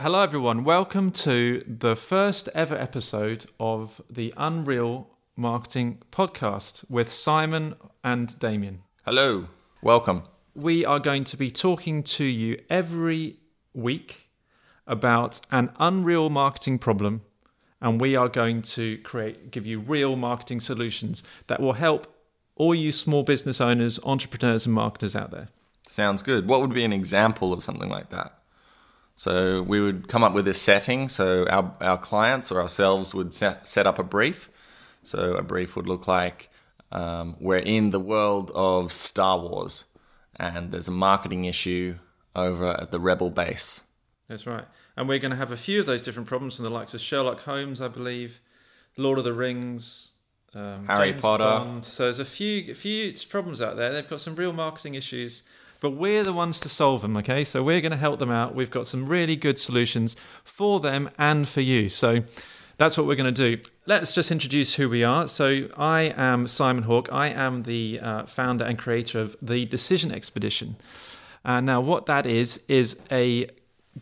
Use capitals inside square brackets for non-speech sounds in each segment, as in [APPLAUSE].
Hello, everyone. Welcome to the first ever episode of the Unreal Marketing Podcast with Simon and Damien. Hello, welcome. We are going to be talking to you every week about an unreal marketing problem, and we are going to create, give you real marketing solutions that will help all you small business owners, entrepreneurs, and marketers out there. Sounds good. What would be an example of something like that? So we would come up with a setting. So our, our clients or ourselves would set, set up a brief. So a brief would look like um, we're in the world of Star Wars and there's a marketing issue over at the Rebel base. That's right. And we're going to have a few of those different problems from the likes of Sherlock Holmes, I believe, Lord of the Rings, um, Harry James Potter. Bond. So there's a few, a few problems out there. They've got some real marketing issues, but we're the ones to solve them. Okay, so we're going to help them out. We've got some really good solutions for them and for you. So that's what we're going to do. Let's just introduce who we are. So I am Simon Hawk. I am the uh, founder and creator of the Decision Expedition. Uh, now, what that is is a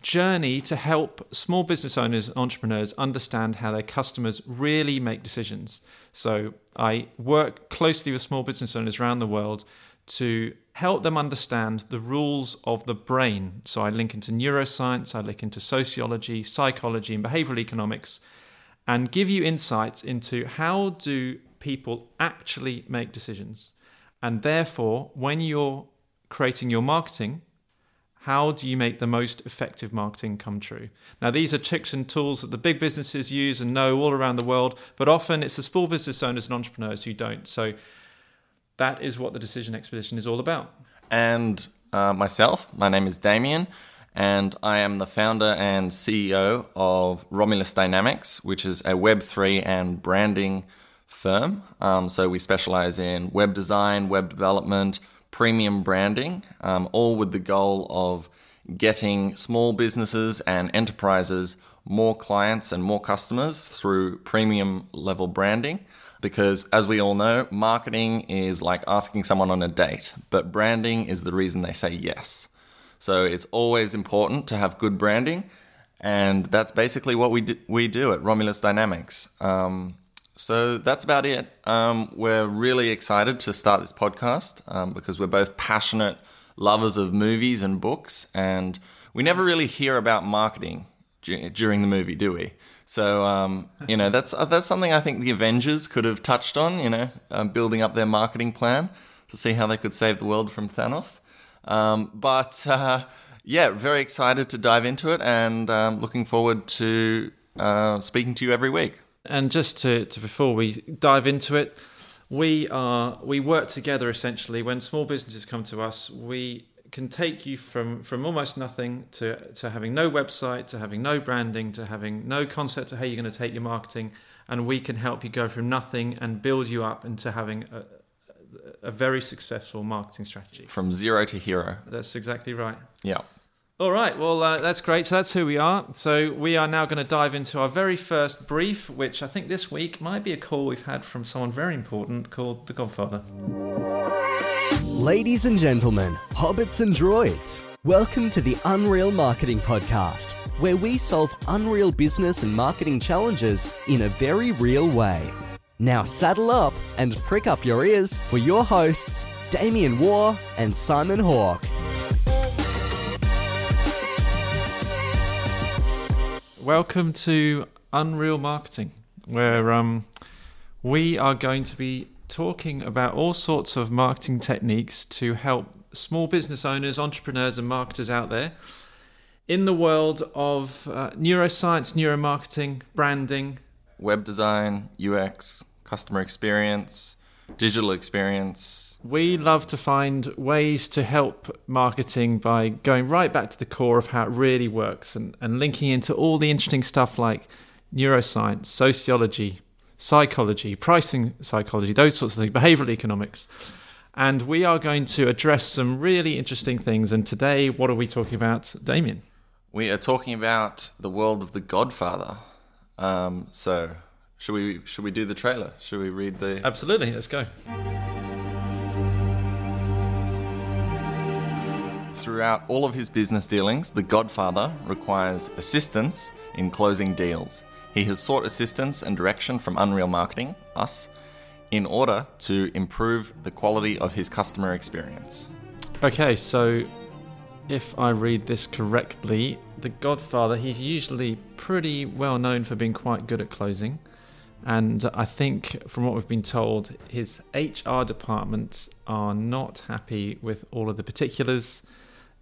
journey to help small business owners, entrepreneurs understand how their customers really make decisions. So I work closely with small business owners around the world to help them understand the rules of the brain. So I link into neuroscience, I link into sociology, psychology, and behavioral economics, and give you insights into how do people actually make decisions. And therefore, when you're creating your marketing, how do you make the most effective marketing come true? Now, these are tricks and tools that the big businesses use and know all around the world, but often it's the small business owners and entrepreneurs who don't. So, that is what the Decision Expedition is all about. And uh, myself, my name is Damien, and I am the founder and CEO of Romulus Dynamics, which is a Web3 and branding firm. Um, so we specialize in web design, web development, premium branding, um, all with the goal of getting small businesses and enterprises more clients and more customers through premium level branding. Because as we all know, marketing is like asking someone on a date, but branding is the reason they say yes. So it's always important to have good branding, and that's basically what we do, we do at Romulus Dynamics. Um, so that's about it. Um, we're really excited to start this podcast um, because we're both passionate lovers of movies and books, and we never really hear about marketing du- during the movie, do we? So um, you know that's uh, that's something I think the Avengers could have touched on. You know, um, building up their marketing plan to see how they could save the world from Thanos. Um, but uh, yeah, very excited to dive into it, and um, looking forward to uh, speaking to you every week. And just to, to before we dive into it, we are we work together essentially. When small businesses come to us, we can take you from from almost nothing to to having no website, to having no branding, to having no concept of how you're going to take your marketing, and we can help you go from nothing and build you up into having a, a very successful marketing strategy. From zero to hero. That's exactly right. Yeah. All right, well, uh, that's great. So that's who we are. So we are now going to dive into our very first brief, which I think this week might be a call we've had from someone very important called The Godfather. Ladies and gentlemen, hobbits and droids, welcome to the Unreal Marketing Podcast, where we solve unreal business and marketing challenges in a very real way. Now saddle up and prick up your ears for your hosts, Damien Waugh and Simon Hawk. Welcome to Unreal Marketing, where um, we are going to be talking about all sorts of marketing techniques to help small business owners, entrepreneurs, and marketers out there in the world of uh, neuroscience, neuromarketing, branding. Web design, UX, customer experience, digital experience. We love to find ways to help marketing by going right back to the core of how it really works and, and linking into all the interesting stuff like neuroscience, sociology, psychology, pricing psychology, those sorts of things, behavioral economics. And we are going to address some really interesting things. And today, what are we talking about, Damien? We are talking about the world of The Godfather. Um, so, should we should we do the trailer? Should we read the? Absolutely, let's go. Throughout all of his business dealings, the Godfather requires assistance in closing deals. He has sought assistance and direction from Unreal Marketing, us, in order to improve the quality of his customer experience. Okay, so if I read this correctly, the Godfather, he's usually pretty well known for being quite good at closing. And I think, from what we've been told, his HR departments are not happy with all of the particulars.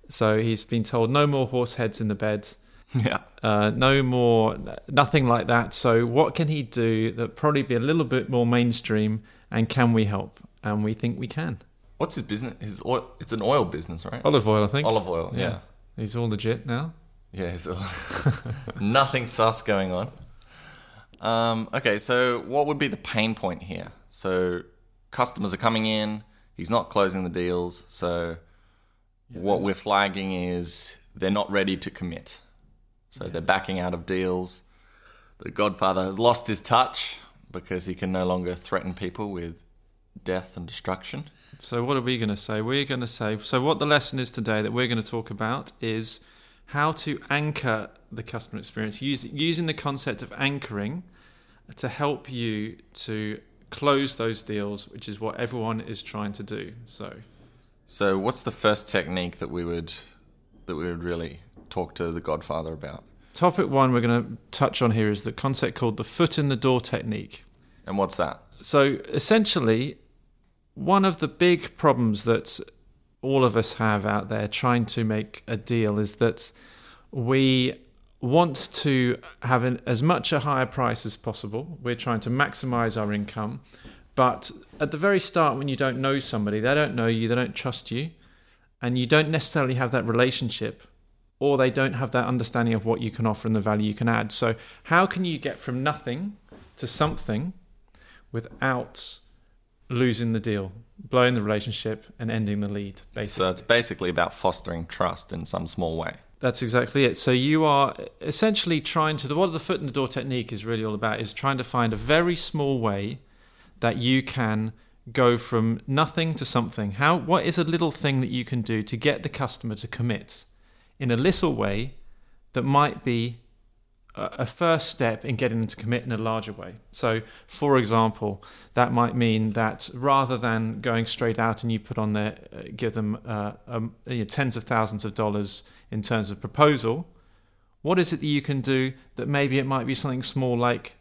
So he's been told no more horse heads in the bed, Yeah. uh, no more, nothing like that. So what can he do that probably be a little bit more mainstream? And can we help? And we think we can. What's his business? His oil, it's an oil business, right? Olive oil, I think. Olive oil, yeah. He's all legit now. Yeah, he's [LAUGHS] nothing sus going on. Um, okay, so what would be the pain point here? So customers are coming in, he's not closing the deals, so what we're flagging is they're not ready to commit. So they're backing out of deals. The Godfather has lost his touch because he can no longer threaten people with death and destruction. So what are we going to say? We're going to say so. What the lesson is today that we're going to talk about is how to anchor the customer experience use, using the concept of anchoring to help you to close those deals, which is what everyone is trying to do. So So what's the first technique that we would that we would really talk to the Godfather about? topic one we're going to touch on here is the concept called the foot in the door technique. And what's that? So essentially, one of the big problems that all of us have out there trying to make a deal is that we want to have an, as much a higher price as possible. We're trying to maximize our income. But at the very start, when you don't know somebody, they don't know you, they don't trust you, and you don't necessarily have that relationship, or they don't have that understanding of what you can offer and the value you can add. So, how can you get from nothing to something without losing the deal, blowing the relationship, and ending the lead? Basically, So it's basically about fostering trust in some small way. that's exactly it. So you are essentially trying to. What the foot in the door technique is really all about is trying to find a very small way that you can go from nothing to something. How? What is a little thing that you can do to get the customer to commit in a little way that might be a first step in getting them to commit in a larger way. So, for example, that might mean that rather than going straight out and you put on there, uh, give them uh, um, you know, tens of thousands of dollars in terms of proposal, what is it that you can do that maybe it might be something small like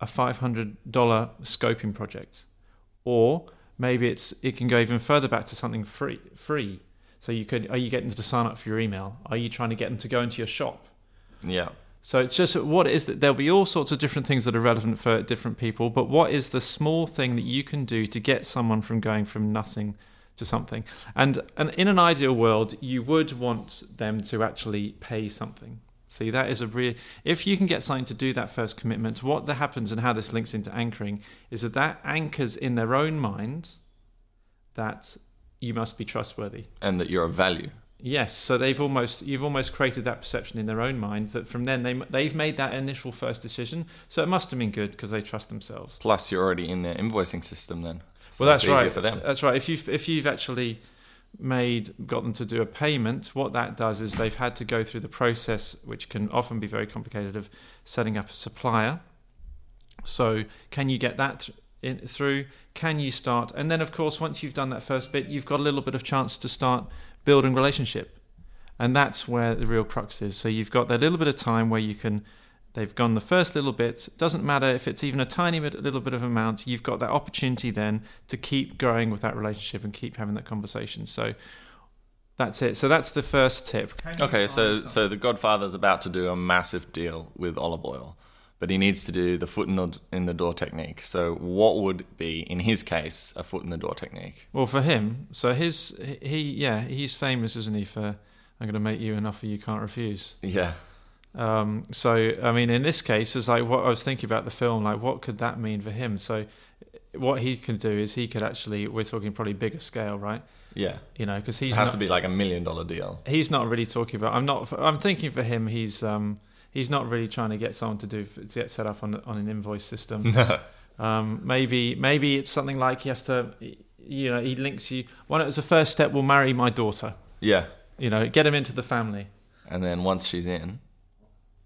a $500 scoping project? Or maybe it's it can go even further back to something free. Free. So you could are you getting them to sign up for your email? Are you trying to get them to go into your shop? Yeah. So it's just what it is that there'll be all sorts of different things that are relevant for different people, but what is the small thing that you can do to get someone from going from nothing to something? And and in an ideal world, you would want them to actually pay something. See, that is a real. If you can get something to do that first commitment, what that happens and how this links into anchoring is that that anchors in their own mind that you must be trustworthy. And that you're of value. Yes, so they've almost you've almost created that perception in their own mind that from then they they've made that initial first decision. So it must have been good because they trust themselves. Plus you're already in their invoicing system then. So well, that's right. for them. That's right. If you've if you've actually made got them to do a payment, what that does is they've had to go through the process, which can often be very complicated, of setting up a supplier. So can you get that th- in, through? Can you start? And then, of course, once you've done that first bit, you've got a little bit of chance to start building relationship, and that's where the real crux is. So you've got that little bit of time where you can. They've gone the first little bit. Doesn't matter if it's even a tiny bit, little bit of amount. You've got that opportunity then to keep growing with that relationship and keep having that conversation. So that's it. So that's the first tip. Okay, so so the Godfather's about to do a massive deal with olive oil, but he needs to do the foot in the in the door technique. So what would be in his case a foot in the door technique? Well, for him, so his he yeah he's famous, isn't he? For I'm going to make you an offer you can't refuse. Yeah. Um, so I mean, in this case, it's like what I was thinking about the film. Like, what could that mean for him? So what he can do is he could actually we're talking probably bigger scale, right? Yeah. You know, because It he's has not, to be like a million dollar deal. he's not really talking about. I'm not. I'm thinking for him, he's um he's not really trying to get someone to do to get set up on on an invoice system. [LAUGHS] No. Um, maybe maybe it's something like he has to, you know, he links you. One as a first step, will marry my daughter. Yeah. You know, get him into the family. And then once she's in,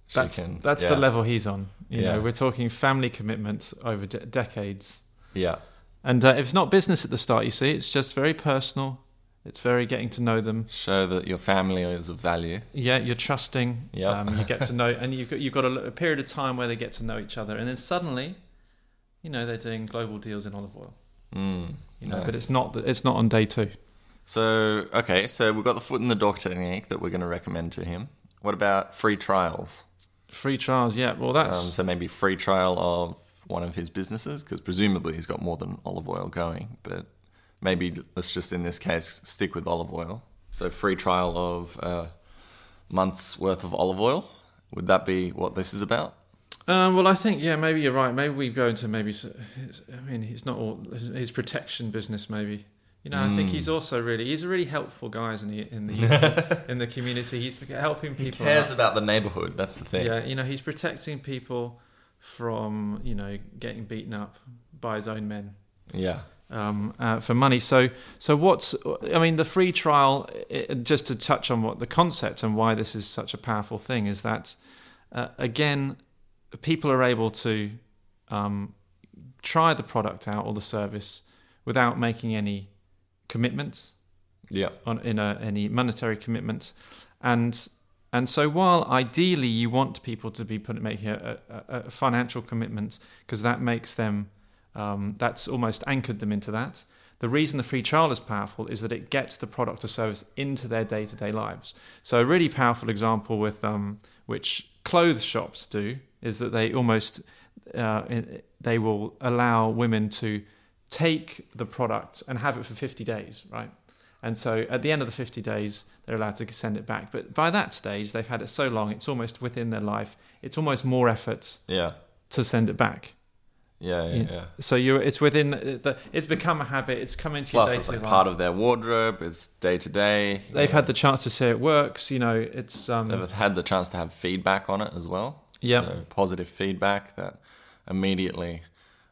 she That's can. that's yeah. the level he's on. You Yeah. know, we're talking family commitments over de- decades. Yeah. And uh, if it's not business at the start, you see, it's just very personal. It's very getting to know them. Show that your family is of value. Yeah, you're trusting. Yeah, Um, you get to [LAUGHS] know, and you've got you've got a, a period of time where they get to know each other, and then suddenly, you know, they're doing global deals in olive oil. Mm, You know, nice. but it's not it's not on day two. So, okay, so we've got the foot in the door technique that we're going to recommend to him. What about free trials? Free trials, yeah. Well, Um, that's so maybe free trial of one of his businesses, because presumably he's got more than olive oil going. But maybe let's just in this case stick with olive oil. So free trial of a month's worth of olive oil. Would that be what this is about? Um, well, I think yeah, maybe you're right. Maybe we go into maybe. I mean, he's not all his protection business. Maybe you know. I think he's also really he's a really helpful guy, isn't he? In the in the [LAUGHS] community, he's helping He people. cares out. about the neighborhood. That's the thing. Yeah, you know, he's protecting people from you know getting beaten up by his own men. Yeah. Um, uh, for money. So, so what's I mean, the free trial. i just to touch on what the concept and why this is such a powerful thing is that uh, again, people are able to um, try the product out or the service without making any commitments Yeah. on in a, any monetary commitments, and and so while ideally you want people to be put, making a, a, a financial commitment because that makes them um, that's almost anchored them into that. The reason the free trial is powerful is that it gets the product or service into their day to day lives. So a really powerful example with um, which clothes shops do is that they almost uh, they will allow women to take the product and have it for 50 days, right? And so at the end of the 50 days, they're allowed to send it back. But by that stage, they've had it so long, it's almost within their life. It's almost more effort Yeah. to send it back. Yeah. Yeah. Yeah. yeah. So you're, it's within the, the, it's become a habit. It's come into your Plus, day it's to like day part of their wardrobe. It's day to day. They've had the chance to see it works. You know, it's um, They've had the chance to have feedback on it as well. Yeah, So positive feedback that immediately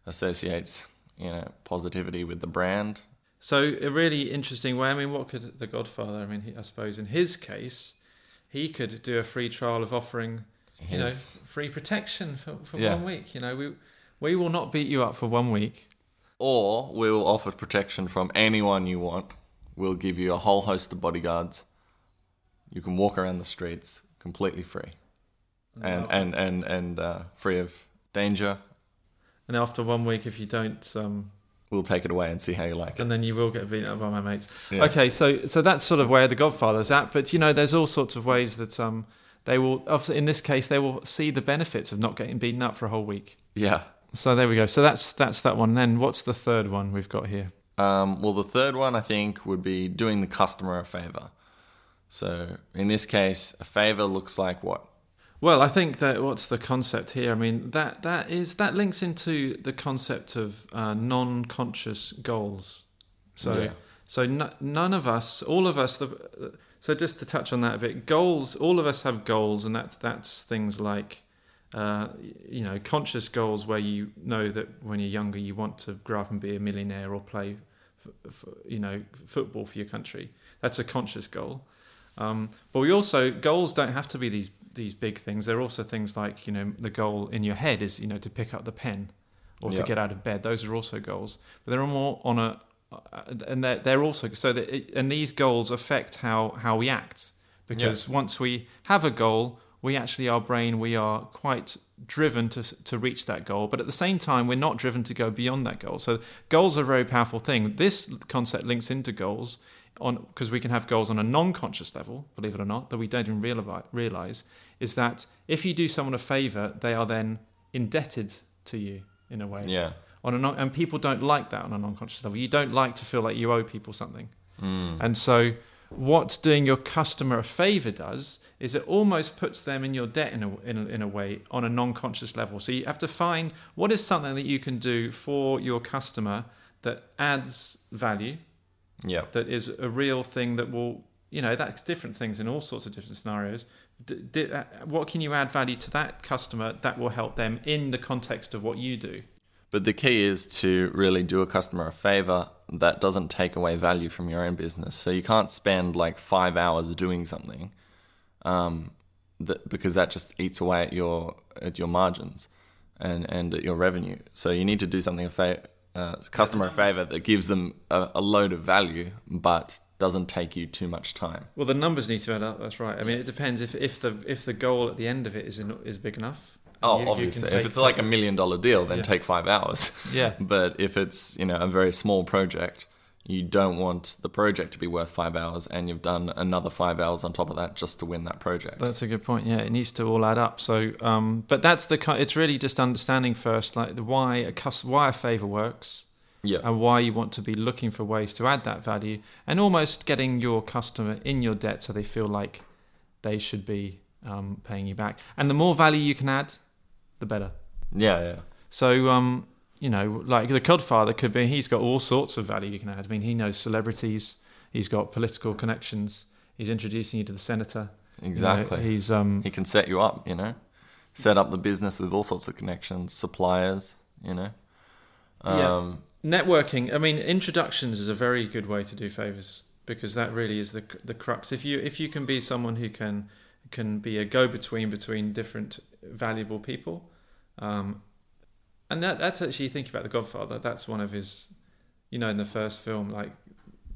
associates, you know, positivity with the brand. So a really interesting way. I mean, what could the Godfather? I mean, he, I suppose in his case, he could do a free trial of offering, you know, free protection for, for Yeah. one week. You know, we we will not beat you up for one week. Or we'll offer protection from anyone you want. We'll give you a whole host of bodyguards. You can walk around the streets completely free, and and and and uh, free of danger. And after one week, if you don't, um, We'll take it away and see how you like it. and then you will get beaten up by my mates. Yeah. Okay, so so that's sort of where the Godfather's at. But you know, there's all sorts of ways that um, they will. In this case, they will see the benefits of not getting beaten up for a whole week. Yeah. So there we go. So that's that's that one. Then what's the third one we've got here? Um, well, the third one I think would be doing the customer a favor. So in this case, a favor looks like what? Well, I think that what's the concept here? I mean, that that is that links into the concept of uh, non-conscious goals. So, Yeah. so n- none of us, all of us. The, so just to touch on that a bit, goals. All of us have goals, and that's that's things like, uh, you know, conscious goals where you know that when you're younger you want to grow up and be a millionaire or play, f- f- you know, football for your country. That's a conscious goal. Um, but we also goals don't have to be these these big things. They're also things like you know the goal in your head is you know to pick up the pen or to get out of bed. Those are also goals, but they're more on a uh, and they're they're also so that it, and these goals affect how how we act because once we have a goal, we actually our brain we are quite driven to to reach that goal, but at the same time we're not driven to go beyond that goal. So goals are a very powerful thing. This concept links into goals on because we can have goals on a non-conscious level, believe it or not, that we don't even realize, realize is that if you do someone a favor, they are then indebted to you in a way. Yeah. On a non- and people don't like that on a non-conscious level. You don't like to feel like you owe people something. Mm. And so, what doing your customer a favor does is it almost puts them in your debt in a, in a, in a way on a non-conscious level. So you have to find what is something that you can do for your customer that adds value Yeah. that is a real thing that will you know that's different things in all sorts of different scenarios D- di- uh, what can you add value to that customer that will help them in the context of what you do But the key is to really do a customer a favor that doesn't take away value from your own business. So you can't spend like five hours doing something, um, that because that just eats away at your at your margins and and at your revenue. So you need to do something a fa- uh, customer a favor that gives them a, a load of value, but doesn't take you too much time. Well, the numbers need to add up. That's right. I mean, it depends if, if the if the goal at the end of it is in, is big enough. Oh, you- you obviously. can If it's like a million dollar deal, then Yeah. take five hours. [LAUGHS] Yeah. But if it's you know a very small project, you don't want the project to be worth five hours, and you've done another five hours on top of that just to win that project. That's a good point. Yeah, it needs to all add up. So, um, but that's the it's really just understanding first, like the why a why a favor works, yeah. and why you want to be looking for ways to add that value, and almost getting your customer in your debt so they feel like they should be um, paying you back. And the more value you can add, the better. yeah. Yeah. So, um, you know, like the Godfather could be, he's got all sorts of value you can add. I mean, he knows celebrities, he's got political connections, he's introducing you to the senator. You know, Exactly. he's um, he can set you up. You know, set up the business with all sorts of connections, suppliers. You know. Yeah. Um, networking. I mean, introductions is a very good way to do favors because that really is the the crux. If you if you can be someone who can can be a go between between different valuable people, um, and that that's actually you think about the Godfather. That's one of his, you know, in the first film, like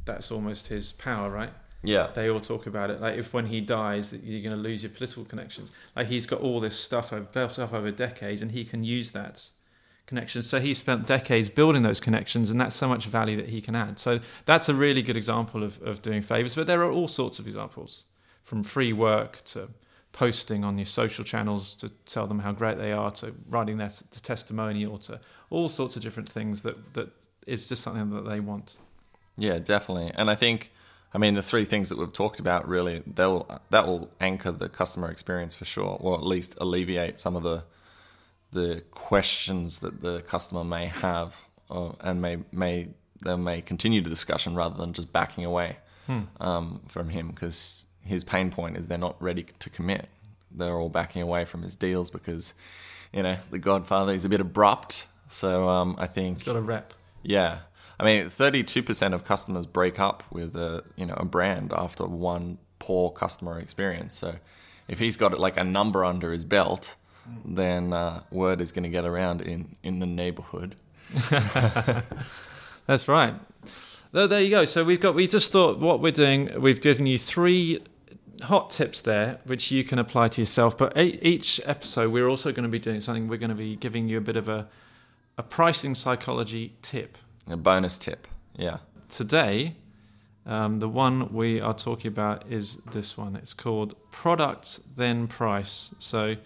that's almost his power, right? yeah. They all talk about it. Like if when he dies, that you're going to lose your political connections. Like he's got all this stuff over- built up over decades, and he can use that connections. So he spent decades building those connections, and that's so much value that he can add. So that's a really good example of, of doing favors. But there are all sorts of examples, from free work to posting on your social channels to tell them how great they are, to writing their t- testimonial, to all sorts of different things that that is just something that they want. Yeah, definitely. And I think, I mean, the three things that we've talked about really, they'll that will anchor the customer experience for sure, or at least alleviate some of the the questions that the customer may have, or, and may may they may continue the discussion rather than just backing away um, from him because his pain point is they're not ready to commit. They're all backing away from his deals because, you know, the Godfather is a bit abrupt. So um, I think It's got a rep. yeah. I mean, 32% of customers break up with a, you know, a brand after one poor customer experience. So if he's got like a number under his belt, then uh, word is going to get around in, in the neighborhood. [LAUGHS] That's right. There, there you go. So we've got. We just thought what we're doing. We've given you three hot tips there, which you can apply to yourself. But each episode, we're also going to be doing something. We're going to be giving you a bit of a a pricing psychology tip. A bonus tip. Yeah. Today, um, the one we are talking about is this one. It's called product then price. So,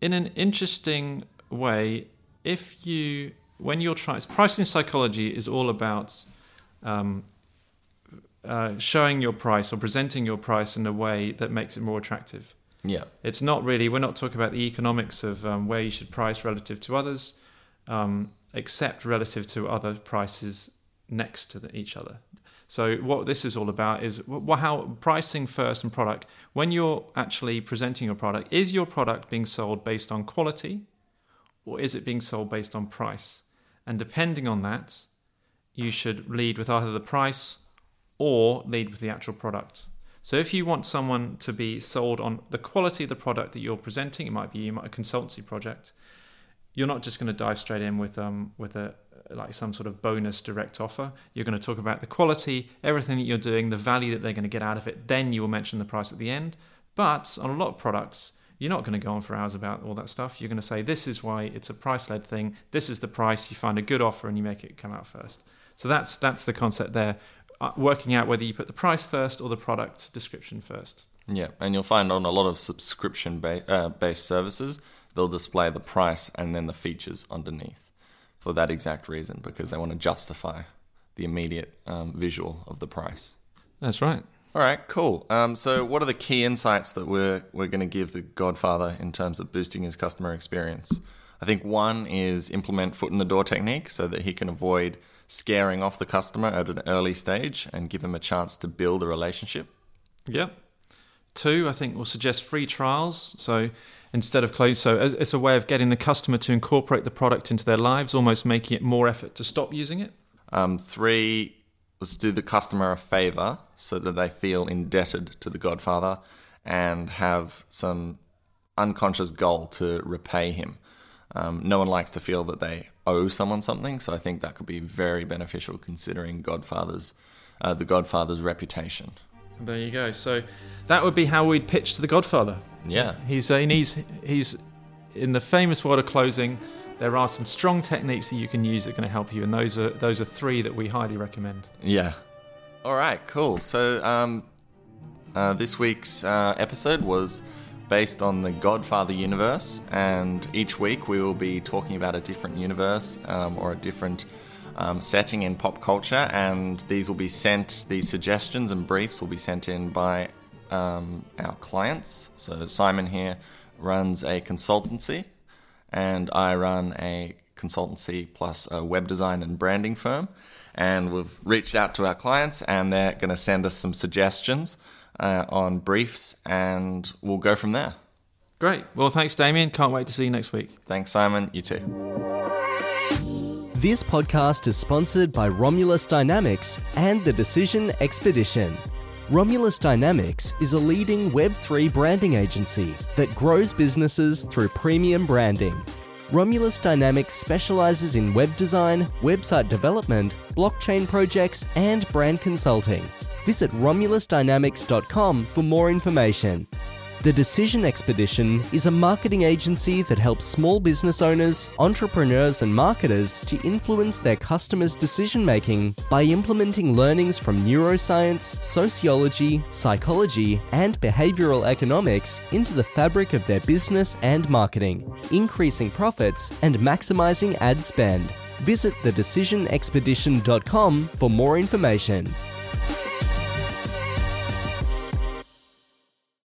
in an interesting way, if you when you're trying pricing psychology is all about um, uh, showing your price or presenting your price in a way that makes it more attractive. Yeah. It's not really, we're not talking about the economics of um, where you should price relative to others, um, except relative to other prices next to the, each other. So, what this is all about is wh- how pricing first and product. When you're actually presenting your product, is your product being sold based on quality or is it being sold based on price? And depending on that, you should lead with either the price or lead with the actual product. So if you want someone to be sold on the quality of the product that you're presenting, it might be a consultancy project. You're not just going to dive straight in with um with a like some sort of bonus direct offer. You're going to talk about the quality, everything that you're doing, the value that they're going to get out of it. Then you will mention the price at the end. But on a lot of products, you're not going to go on for hours about all that stuff. You're going to say this is why it's a price-led thing. This is the price. You find a good offer and you make it come out first. So that's that's the concept there. Uh, working out whether you put the price first or the product description first. Yeah. And you'll find on a lot of subscription ba- uh, based services, they'll display the price and then the features underneath for that exact reason because they want to justify the immediate um, visual of the price. That's right. All right, cool. Um, so, what are the key insights that we're we're going to give the Godfather in terms of boosting his customer experience? I think one is implement foot in the door technique so that he can avoid scaring off the customer at an early stage and give him a chance to build a relationship. Yep. Two, I think we'll suggest free trials. So instead of close, so it's a way of getting the customer to incorporate the product into their lives, almost making it more effort to stop using it. Um, three was do the customer a favor so that they feel indebted to the Godfather and have some unconscious goal to repay him. Um, no one likes to feel that they owe someone something, so I think that could be very beneficial considering Godfather's uh, the Godfather's reputation. There you go. So that would be how we'd pitch to the Godfather. Yeah, He's uh, he's he's in the famous world of closing. There are some strong techniques that you can use that are going to help you, and those are those are three that we highly recommend. yeah. All right, cool. So um, uh, this week's uh, episode was based on the Godfather universe, and each week we will be talking about a different universe um, or a different um, setting in pop culture, and these will be sent. These suggestions and briefs will be sent in by um, our clients. So Simon here runs a consultancy, and I run a consultancy plus a web design and branding firm. And we've reached out to our clients, and they're going to send us some suggestions uh, on briefs, and we'll go from there. Great. Well, thanks, Damien. Can't wait to see you next week. Thanks, Simon. You too. This podcast is sponsored by Romulus Dynamics and the Decision Expedition. Romulus Dynamics is a leading Web3 branding agency that grows businesses through premium branding. Romulus Dynamics specializes in web design, website development, blockchain projects, and brand consulting. Visit romulusdynamics.com for more information. The Decision Expedition is a marketing agency that helps small business owners, entrepreneurs, and marketers to influence their customers' decision making by implementing learnings from neuroscience, sociology, psychology, and behavioral economics into the fabric of their business and marketing, increasing profits and maximizing ad spend. Visit thedecisionexpedition.com for more information.